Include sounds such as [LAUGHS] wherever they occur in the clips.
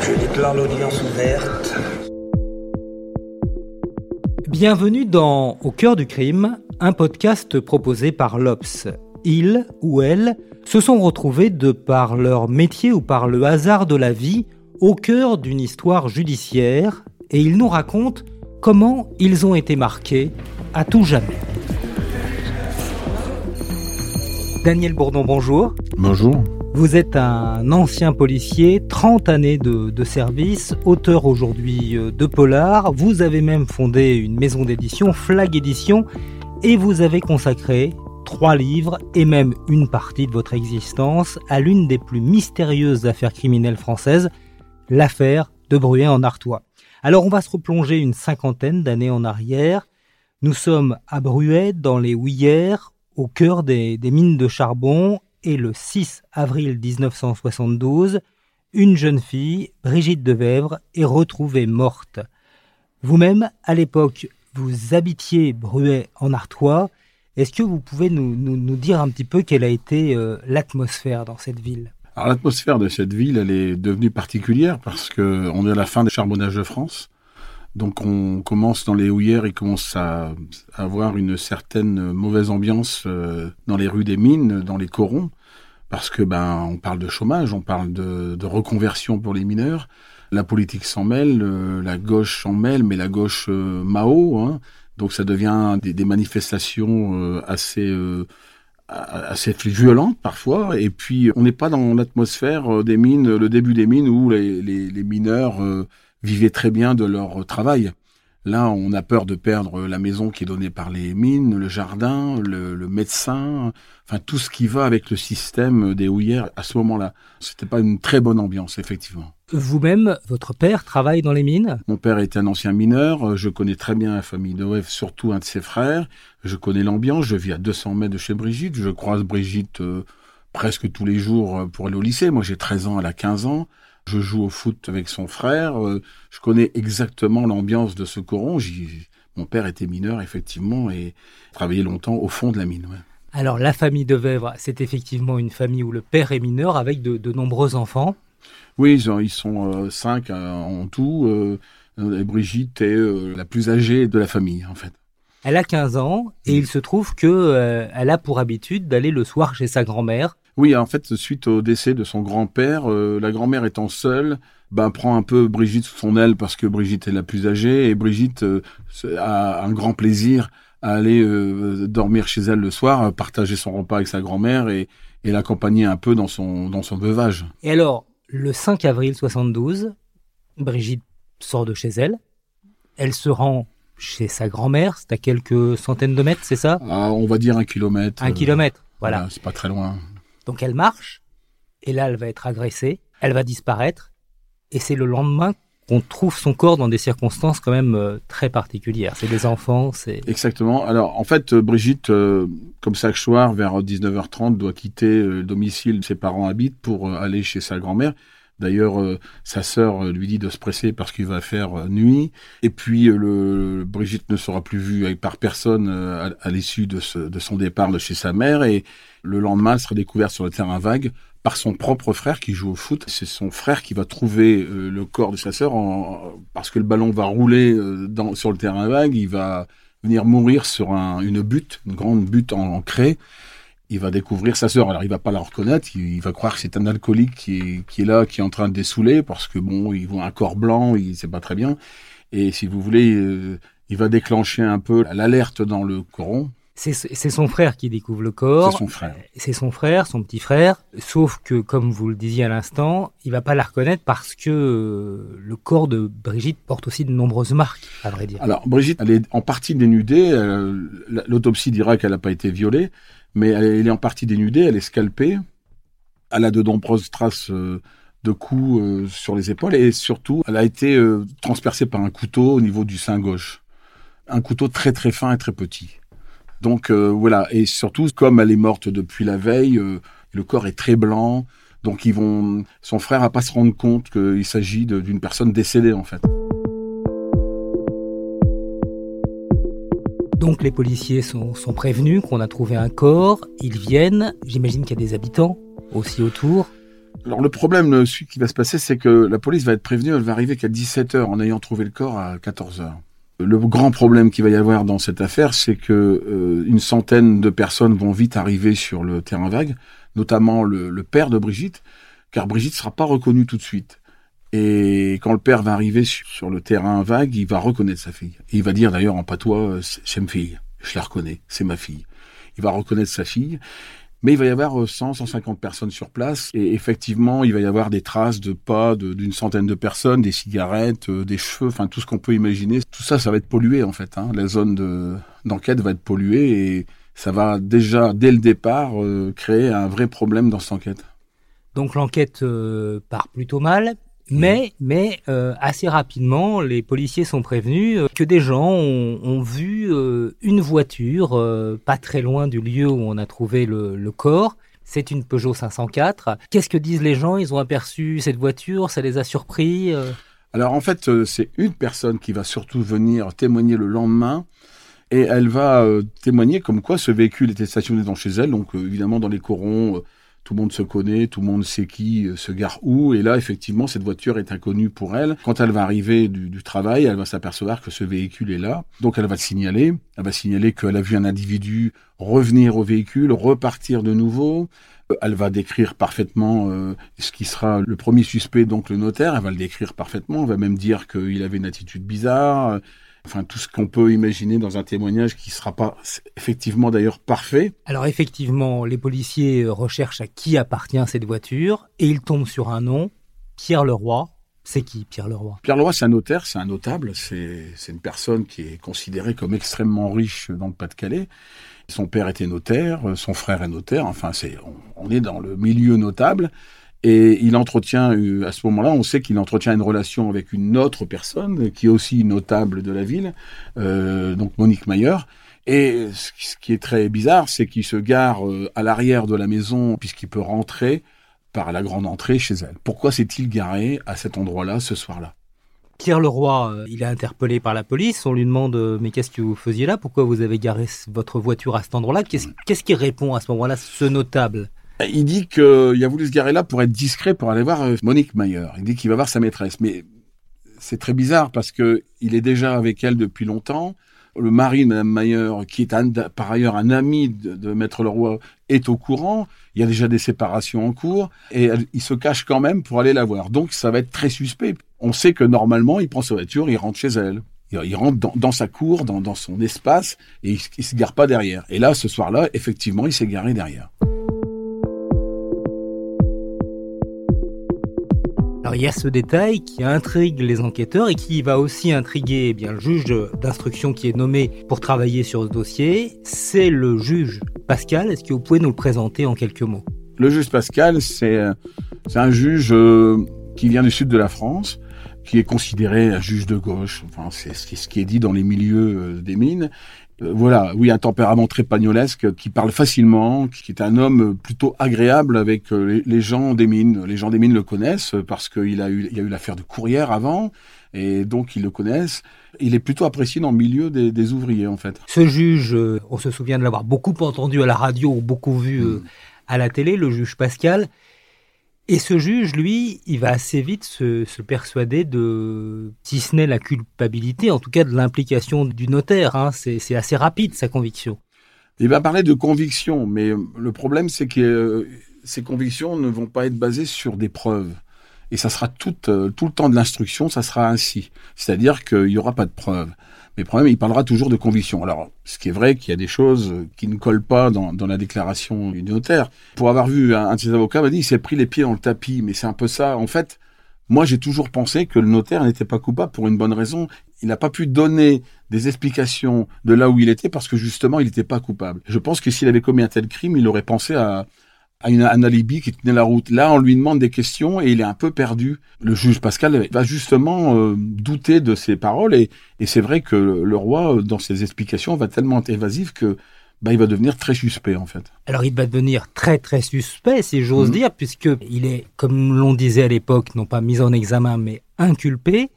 Je déclare l'audience ouverte. Bienvenue dans Au cœur du crime, un podcast proposé par l'Obs. Ils ou elles se sont retrouvés de par leur métier ou par le hasard de la vie au cœur d'une histoire judiciaire et ils nous racontent comment ils ont été marqués à tout jamais. Daniel Bourdon, bonjour. Bonjour. Vous êtes un ancien policier, 30 années de, service, auteur aujourd'hui euh, de polar. Vous avez même fondé une maison d'édition, Flag Édition, et vous avez consacré trois livres et même une partie de votre existence à l'une des plus mystérieuses affaires criminelles françaises, l'affaire de Bruet en Artois. Alors on va se replonger une cinquantaine d'années en arrière. Nous sommes à Bruet, dans les Houillères, au cœur des mines de charbon, et le 6 avril 1972, une jeune fille, Brigitte Devèvre, est retrouvée morte. Vous-même, à l'époque, vous habitiez Bruet en Artois. Est-ce que vous pouvez nous, dire un petit peu quelle a été euh, l'atmosphère dans cette ville? Alors l'atmosphère de cette ville, elle est devenue particulière parce que on est à la fin des charbonnages de France. Donc on commence dans les houillères, il commence à avoir une certaine mauvaise ambiance euh, dans les rues des mines, dans les corons, parce que ben on parle de chômage, on parle de, de reconversion pour les mineurs. La politique s'en mêle, euh, la gauche s'en mêle, mais la gauche euh, Mao, hein, donc ça devient des, des manifestations euh, assez euh, assez violentes parfois. Et puis on n'est pas dans l'atmosphère des mines, le début des mines où les, les, les mineurs euh, vivaient très bien de leur travail. Là, on a peur de perdre la maison qui est donnée par les mines, le jardin, le, le médecin, enfin tout ce qui va avec le système des houillères à ce moment-là. C'était pas une très bonne ambiance, effectivement. Vous-même, votre père travaille dans les mines? Mon père était un ancien mineur, je connais très bien la famille de surtout un de ses frères. Je connais l'ambiance, je vis à 200 mètres de chez Brigitte, je croise Brigitte euh, presque tous les jours pour aller au lycée. Moi j'ai 13 ans, elle a 15 ans. Je joue au foot avec son frère. Euh, je connais exactement l'ambiance de ce coron. Mon père était mineur, effectivement, et travaillait longtemps au fond de la mine. Ouais. Alors, la famille de Vèvre, c'est effectivement une famille où le père est mineur avec de, de nombreux enfants. Oui, ils, ont, ils sont euh, cinq euh, en tout. Euh, Brigitte est la plus âgée de la famille, en fait. Elle a 15 ans et il se trouve que elle a pour habitude d'aller le soir chez sa grand-mère oui, en fait, suite au décès de son grand-père, euh, la grand-mère étant seule, ben, prend un peu Brigitte sous son aile parce que Brigitte est la plus âgée et Brigitte euh, a un grand plaisir à aller euh, dormir chez elle le soir, partager son repas avec sa grand-mère et, et l'accompagner un peu dans son, dans son veuvage. Et alors, le 5 avril 72, Brigitte sort de chez elle, elle se rend chez sa grand-mère, c'est à quelques centaines de mètres, c'est ça? Ah, On va dire un kilomètre. Un kilomètre, voilà. voilà c'est pas très loin. Donc elle marche, et là elle va être agressée, elle va disparaître, et c'est le lendemain qu'on trouve son corps dans des circonstances quand même euh, très particulières. C'est des enfants, c'est... Exactement. Alors en fait, Brigitte, euh, comme chaque soir, vers 19h30, doit quitter le domicile où ses parents habitent pour euh, aller chez sa grand-mère. D'ailleurs, euh, sa sœur lui dit de se presser parce qu'il va faire euh, nuit. Et puis, euh, le, Brigitte ne sera plus vue par personne à, l'issue de, de son départ de chez sa mère. Et le lendemain, elle sera découverte sur le terrain vague par son propre frère qui joue au foot. C'est son frère qui va trouver euh, le corps de sa sœur en, parce que le ballon va rouler euh, dans, sur le terrain vague. Il va venir mourir sur un, une butte, une grande butte en, en il va découvrir sa sœur. Alors, il va pas la reconnaître. Il, va croire que c'est un alcoolique qui est, qui est là, qui est en train de dessouler parce que bon, il voit un corps blanc, il sait pas très bien. Et si vous voulez, euh, il va déclencher un peu l'alerte dans le coron. C'est son frère qui découvre le corps. C'est son frère. C'est son frère, son petit frère. Sauf que, comme vous le disiez à l'instant, il va pas la reconnaître parce que euh, le corps de Brigitte porte aussi de nombreuses marques, à vrai dire. Alors, Brigitte, elle est en partie dénudée. L'autopsie dira qu'elle n'a pas été violée mais elle est en partie dénudée, elle est scalpée. Elle a de nombreuses traces de de coups euh, sur les épaules et surtout, elle a été euh, transpercée par un couteau au niveau du sein gauche. Un couteau très très fin et très petit. Donc euh, voilà, et surtout, comme elle est morte depuis la veille, le corps est très blanc, donc ils vont, son frère va pas se rendre compte qu'il s'agit d'une personne décédée en fait. Donc les policiers sont, prévenus qu'on a trouvé un corps, ils viennent, j'imagine qu'il y a des habitants aussi autour. Alors le problème, ce qui va se passer, c'est que la police va être prévenue, elle va arriver qu'à 17h en ayant trouvé le corps à 14h. Le grand problème qu'il va y avoir dans cette affaire, c'est que euh, une centaine de personnes vont vite arriver sur le terrain vague, notamment le, père de Brigitte, car Brigitte sera pas reconnue tout de suite. Et quand le père va arriver sur le terrain vague, il va reconnaître sa fille. Il va dire d'ailleurs en patois, euh, c'est ma fille, je la reconnais, c'est ma fille. Il va reconnaître sa fille. Mais il va y avoir 100, euh, 150 personnes sur place et effectivement, il va y avoir des traces de pas d'une centaine de personnes, des cigarettes, euh, des cheveux, enfin tout ce qu'on peut imaginer. Tout ça, ça va être pollué en fait. Hein. La zone d'enquête va être polluée et ça va déjà, dès le départ, créer un vrai problème dans cette enquête. Donc l'enquête part plutôt mal. Mais, mais euh, assez rapidement, les policiers sont prévenus euh, que des gens ont, vu euh, une voiture pas très loin du lieu où on a trouvé le, corps. C'est une Peugeot 504. Qu'est-ce que disent les gens? Ils ont aperçu cette voiture Ça les a surpris Alors en fait, c'est une personne qui va surtout venir témoigner le lendemain. Et elle va témoigner comme quoi ce véhicule était stationné dans chez elle, donc évidemment dans les corons tout le monde se connaît, tout le monde sait qui euh, se gare où, et là, effectivement, cette voiture est inconnue pour elle. Quand elle va arriver du, travail, elle va s'apercevoir que ce véhicule est là, donc elle va le signaler, elle va signaler qu'elle a vu un individu revenir au véhicule, repartir de nouveau, euh, elle va décrire parfaitement euh, ce qui sera le premier suspect, donc le notaire, elle va le décrire parfaitement, elle va même dire qu'il avait une attitude bizarre, enfin tout ce qu'on peut imaginer dans un témoignage qui ne sera pas effectivement d'ailleurs parfait. Alors effectivement, les policiers recherchent à qui appartient cette voiture et ils tombent sur un nom, Pierre Leroy. C'est qui Pierre Leroy? Pierre Leroy, c'est un notaire, c'est un notable, c'est une personne qui est considérée comme extrêmement riche dans le Pas-de-Calais. Son père était notaire, son frère est notaire, enfin c'est on est dans le milieu notable. Et il entretient, euh, à ce moment-là, on sait qu'il entretient une relation avec une autre personne qui est aussi notable de la ville, euh, donc Monique Mayer. Et ce qui est très bizarre, c'est qu'il se gare euh, à l'arrière de la maison puisqu'il peut rentrer par la grande entrée chez elle. Pourquoi s'est-il garé à cet endroit-là ce soir-là? Pierre Leroy, il est interpellé par la police. On lui demande Mais qu'est-ce que vous faisiez là? Pourquoi vous avez garé votre voiture à cet endroit-là? Qu'est-ce qu'il qui répond à ce moment-là, ce notable? Il dit qu'il a voulu se garer là pour être discret, pour aller voir euh, Monique Mayer. Il dit qu'il va voir sa maîtresse. Mais c'est très bizarre parce que il est déjà avec elle depuis longtemps. Le mari de Madame Mayer, qui est par ailleurs un ami de, Maître Leroy, est au courant. Il y a déjà des séparations en cours et il se cache quand même pour aller la voir. Donc ça va être très suspect. On sait que normalement, il prend sa voiture, il rentre chez elle. Il rentre dans, sa cour, dans, son espace, et il, il se gare pas derrière. Et là, ce soir-là, effectivement, il s'est garé derrière. Il y a ce détail qui intrigue les enquêteurs et qui va aussi intriguer eh bien le juge d'instruction qui est nommé pour travailler sur ce dossier. C'est le juge Pascal. Est-ce que vous pouvez nous le présenter en quelques mots? Le juge Pascal, c'est un juge euh, qui vient du sud de la France, qui est considéré un juge de gauche. Enfin, c'est ce qui est dit dans les milieux euh, des mines. Euh, voilà, oui, un tempérament très pagnolesque, qui parle facilement, qui est un homme plutôt agréable avec euh, les, gens des mines. Les gens des mines le connaissent parce qu'il a eu, il y a eu l'affaire de Courrière avant, et donc ils le connaissent. Il est plutôt apprécié dans le milieu des, ouvriers, en fait. Ce juge, euh, on se souvient de l'avoir beaucoup entendu à la radio ou beaucoup vu hmm. à la télé, le juge Pascal. Et ce juge, lui, il va assez vite se, persuader de, si ce n'est la culpabilité, en tout cas de l'implication du notaire. Hein. C'est assez rapide sa conviction. Il va parler de conviction, mais le problème, c'est que euh, ces convictions ne vont pas être basées sur des preuves. Et ça sera tout, euh, tout le temps de l'instruction, ça sera ainsi. C'est-à-dire qu'il n'y aura pas de preuves. Mais le problème, il parlera toujours de conviction. Alors, ce qui est vrai qu'il y a des choses qui ne collent pas dans, la déclaration du notaire. Pour avoir vu un, de ses avocats, m'a dit, il s'est pris les pieds dans le tapis. Mais c'est un peu ça. En fait, moi, j'ai toujours pensé que le notaire n'était pas coupable pour une bonne raison. Il n'a pas pu donner des explications de là où il était parce que justement, il n'était pas coupable. Je pense que s'il avait commis un tel crime, il aurait pensé à, a une, un alibi qui tenait la route. Là, on lui demande des questions et il est un peu perdu. Le juge Pascal va justement euh, douter de ses paroles et, et c'est vrai que le, roi, dans ses explications, va tellement être évasif que bah, il va devenir très suspect en fait. Alors il va devenir très très suspect, si j'ose mmh. dire, puisque il est, comme l'on disait à l'époque, non pas mis en examen, mais inculpé.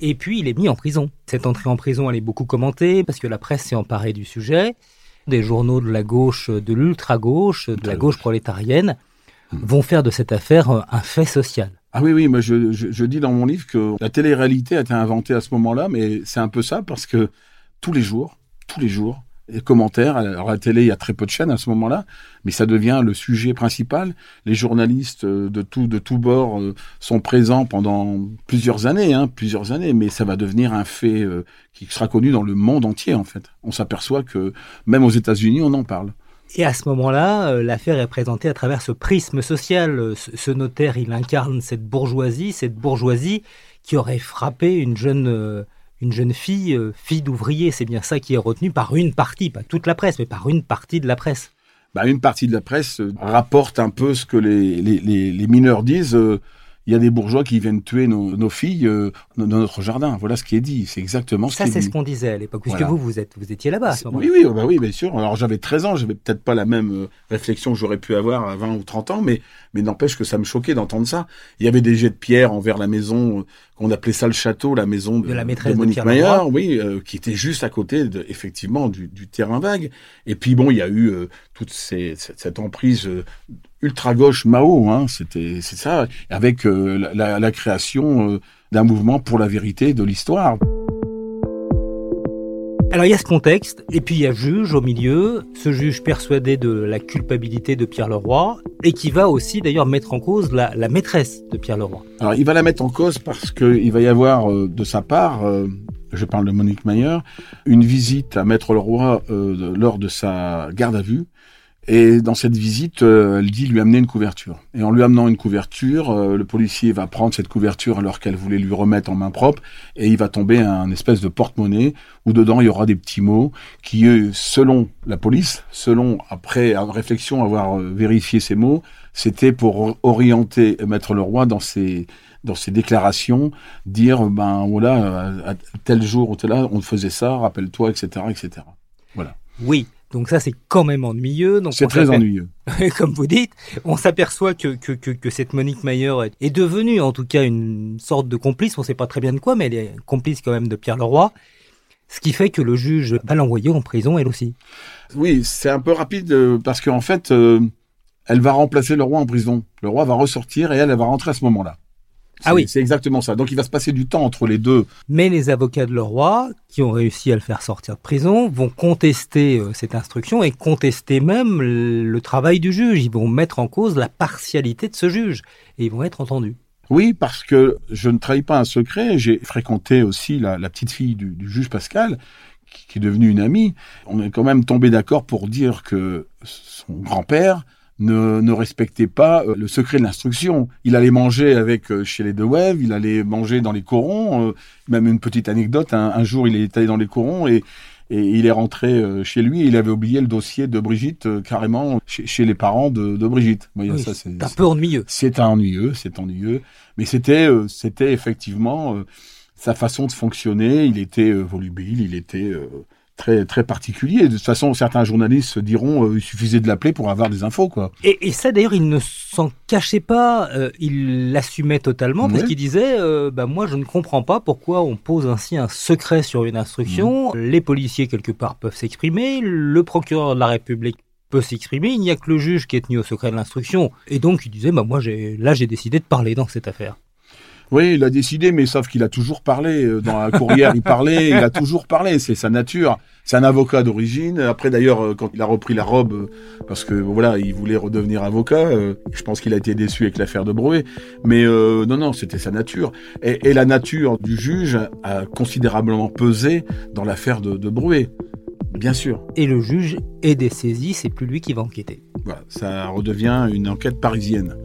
Et puis il est mis en prison. Cette entrée en prison, elle est beaucoup commentée parce que la presse s'est emparée du sujet. Des journaux de la gauche, de l'ultra-gauche, de la gauche prolétarienne, mmh. vont faire de cette affaire euh, un fait social. Ah oui, oui, moi je, je, je dis dans mon livre que la télé-réalité a été inventée à ce moment-là, mais c'est un peu ça parce que tous les jours, tous les jours, commentaires. Alors, la télé, il y a très peu de chaînes à ce moment-là, mais ça devient le sujet principal. Les journalistes euh, de tout de tous bords euh, sont présents pendant plusieurs années, hein, plusieurs années, mais ça va devenir un fait euh, qui sera connu dans le monde entier en fait. On s'aperçoit que même aux États-Unis, on en parle. Et à ce moment-là, l'affaire est présentée à travers ce prisme social. Ce notaire, il incarne cette bourgeoisie, cette bourgeoisie qui aurait frappé une jeune une jeune fille, euh, fille d'ouvrier. C'est bien ça qui est retenu par une partie, pas toute la presse, mais par une partie de la presse. Bah, une partie de la presse euh, rapporte un peu ce que les, mineurs disent. Euh, il y a des bourgeois qui viennent tuer nos, filles euh, dans notre jardin. Voilà ce qui est dit. C'est exactement ça. Ça, c'est ce qu'on disait à l'époque. Puisque vous, vous, êtes, vous étiez là-bas Oui, oui, bah oui, bien sûr. Alors j'avais 13 ans. J'avais peut-être pas la même euh, réflexion que j'aurais pu avoir à 20 ou 30 ans, mais, mais n'empêche que ça me choquait d'entendre ça. Il y avait des jets de pierre envers la maison, euh, qu'on appelait ça le château, la maison de, la maîtresse de Monique Mayer, oui, qui était juste à côté, de, effectivement, du, du, terrain vague. Et puis bon, il y a eu toute ces, cette, cette emprise ultra gauche Mao, hein, c'était c'est ça, avec euh, la, création euh, d'un mouvement pour la vérité de l'histoire. Alors il y a ce contexte, et puis il y a juge au milieu, ce juge persuadé de la culpabilité de Pierre Leroy, et qui va aussi d'ailleurs mettre en cause la, maîtresse de Pierre Leroy. Alors il va la mettre en cause parce qu'il va y avoir euh, de sa part, je parle de Monique Mayer, une visite à Maître Leroy lors de sa garde à vue, et dans cette visite, euh, elle dit lui amener une couverture. Et en lui amenant une couverture, euh, le policier va prendre cette couverture alors qu'elle voulait lui remettre en main propre, et il va tomber un espèce de porte-monnaie où dedans il y aura des petits mots qui, selon la police, selon après réflexion avoir euh, vérifié ces mots, c'était pour orienter Maître Leroy dans ses dans ses déclarations, dire ben voilà à tel jour ou tel là on faisait ça, rappelle-toi, etc., etc. Voilà. Oui, donc ça, c'est quand même ennuyeux. C'est très ennuyeux. [LAUGHS] Comme vous dites, on s'aperçoit que, que, que, cette Monique Mayer est devenue en tout cas une sorte de complice, on ne sait pas très bien de quoi, mais elle est complice quand même de Pierre Leroy. Ce qui fait que le juge va l'envoyer en prison, elle aussi. Oui, c'est un peu rapide euh, parce qu'en fait, euh, elle va remplacer le roi en prison. Le roi va ressortir et elle, elle va rentrer à ce moment-là. Ah oui. C'est exactement ça. Donc il va se passer du temps entre les deux. Mais les avocats de roi, qui ont réussi à le faire sortir de prison, vont contester euh, cette instruction et contester même le travail du juge. Ils vont mettre en cause la partialité de ce juge et ils vont être entendus. Oui, parce que je ne trahis pas un secret. J'ai fréquenté aussi la, petite fille du, du, juge Pascal, qui, qui est devenue une amie. On est quand même tombé d'accord pour dire que son grand-père ne, ne respectait pas euh, le secret de l'instruction. Il allait manger avec euh, chez les De Web, il allait manger dans les corons. Euh, même une petite anecdote, un, jour il est allé dans les corons et, et il est rentré chez lui et il avait oublié le dossier de Brigitte carrément chez, les parents de, de Brigitte. ça, c'est un peu ennuyeux. C'est ennuyeux, c'est ennuyeux. Mais c'était c'était effectivement sa façon de fonctionner. Il était volubile, il était très très particulier. De toute façon, certains journalistes diront euh, il suffisait de l'appeler pour avoir des infos, quoi. Et, ça, d'ailleurs, il ne s'en cachait pas. Euh, il l'assumait totalement parce qu'il disait euh, bah moi, je ne comprends pas pourquoi on pose ainsi un secret sur une instruction. Mhm. Les policiers quelque part peuvent s'exprimer, le procureur de la République peut s'exprimer. Il n'y a que le juge qui est tenu au secret de l'instruction. Et donc, il disait bah moi, j'ai là, j'ai décidé de parler dans cette affaire. Oui, il a décidé, mais sauf qu'il a toujours parlé. Euh, dans la courrière, il parlait, il a toujours parlé. C'est sa nature. C'est un avocat d'origine. Après, d'ailleurs, euh, quand il a repris la robe, euh, parce que voilà, il voulait redevenir avocat. Je pense qu'il a été déçu avec l'affaire de Brouet. Mais non, non, c'était sa nature. Et, la nature du juge a considérablement pesé dans l'affaire de, de Brouet. Bien sûr. Et le juge est dessaisi, c'est plus lui qui va enquêter. Voilà, ça redevient une enquête parisienne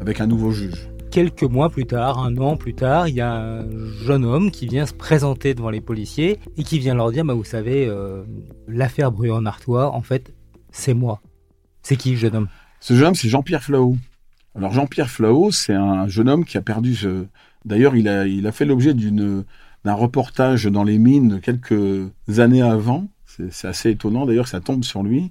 avec un nouveau juge quelques mois plus tard, un an plus tard, il y a un jeune homme qui vient se présenter devant les policiers et qui vient leur dire, bah, vous savez, euh, l'affaire Bruyon-Artois, en fait, c'est moi. C'est qui, jeune homme? Ce jeune homme, c'est Jean-Pierre Flao. Alors Jean-Pierre Flao, c'est un jeune homme qui a perdu ce... D'ailleurs, il a, fait l'objet d'un reportage dans les mines quelques années avant. C'est assez étonnant d'ailleurs ça tombe sur lui.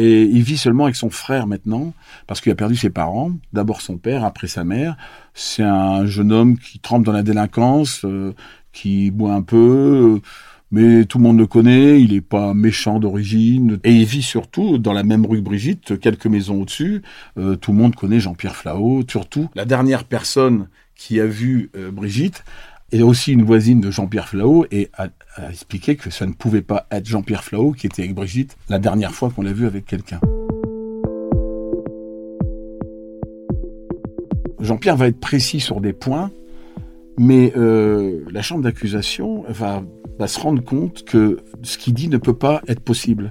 Et il vit seulement avec son frère maintenant, parce qu'il a perdu ses parents, d'abord son père, après sa mère. C'est un jeune homme qui trempe dans la délinquance, euh, qui boit un peu, mais tout le monde le connaît, il n'est pas méchant d'origine, et il vit surtout dans la même rue que Brigitte, quelques maisons au-dessus. Euh, tout le monde connaît Jean-Pierre Flao, surtout la dernière personne qui a vu euh, Brigitte est aussi une voisine de Jean-Pierre Flao et a, expliqué que ça ne pouvait pas être Jean-Pierre Flao qui était avec Brigitte la dernière fois qu'on l'a vu avec quelqu'un. Jean-Pierre va être précis sur des points, mais euh, la chambre d'accusation va, va se rendre compte que ce qu'il dit ne peut pas être possible.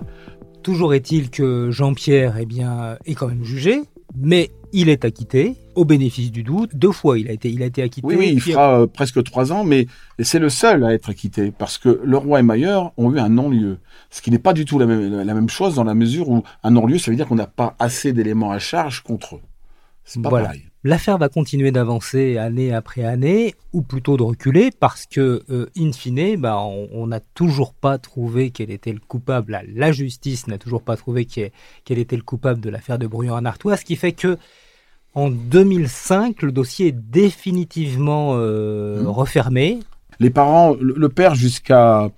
Toujours est-il que Jean-Pierre eh bien, est quand même jugé, mais il est acquitté au bénéfice du doute. Deux fois, il a été, il a été acquitté. Oui, oui il fera euh, presque trois ans, mais c'est le seul à être acquitté parce que le roi et Mayer ont eu un non-lieu, ce qui n'est pas du tout la même, la même chose dans la mesure où un non-lieu, ça veut dire qu'on n'a pas assez d'éléments à charge contre eux. Pareil. L'affaire va continuer d'avancer année après année, ou plutôt de reculer, parce que, euh, in fine, bah, on n'a toujours pas trouvé quel était le coupable. La justice n'a toujours pas trouvé quel était le coupable de l'affaire de Brouillon-en-Artois, ce qui fait que en 2005, le dossier est définitivement euh, mmh. refermé. Les parents, le père jusqu'à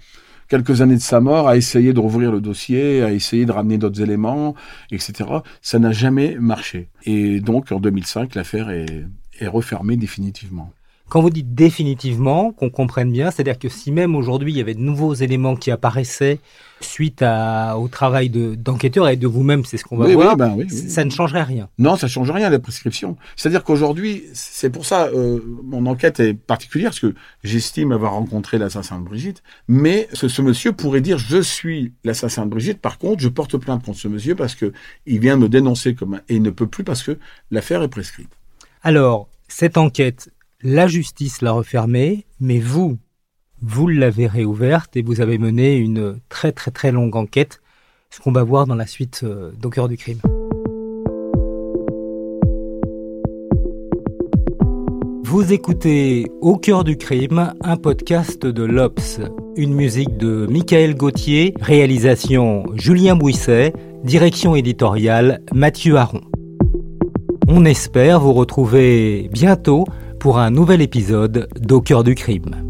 quelques années de sa mort, a essayé de rouvrir le dossier, a essayé de ramener d'autres éléments, etc. Ça n'a jamais marché. Et donc, en 2005, l'affaire est, est refermée définitivement. Quand vous dites définitivement, qu'on comprenne bien, c'est-à-dire que si même aujourd'hui il y avait de nouveaux éléments qui apparaissaient suite au travail d'enquêteur et de vous-même, c'est ce qu'on va voir, ben ça ne changerait rien. Non, ça ne change rien la prescription. C'est-à-dire qu'aujourd'hui, c'est pour ça euh, mon enquête est particulière parce que j'estime avoir rencontré l'assassin de Brigitte, mais ce, monsieur pourrait dire je suis l'assassin de Brigitte. Par contre, je porte plainte contre ce monsieur parce que il vient me dénoncer comme un, et il ne peut plus parce que l'affaire est prescrite. Alors cette enquête la justice l'a refermée, mais vous, vous l'avez réouverte et vous avez mené une très très très longue enquête, ce qu'on va voir dans la suite euh, d'Au cœur du crime. Vous écoutez Au cœur du crime, un podcast de l'Obs, une musique de Michael Gauthier, réalisation Julien Bouisset, direction éditoriale Mathieu Aron. On espère vous retrouver bientôt pour un nouvel épisode d'Au du crime.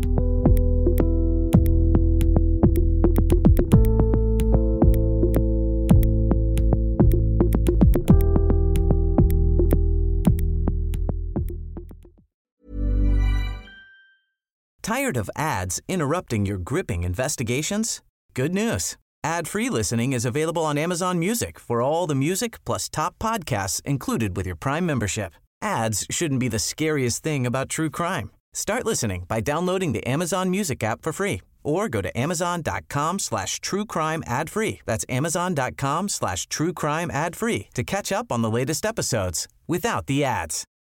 Tired of ads interrupting your gripping investigations? Good news. Ad-free listening is available on Amazon Music for all the music plus top podcasts included with your Prime membership. Ads shouldn't be the scariest thing about true crime. Start listening by downloading the Amazon Music app for free or go to amazon.com slash true crime ad free. That's amazon.com slash true crime ad free to catch up on the latest episodes without the ads.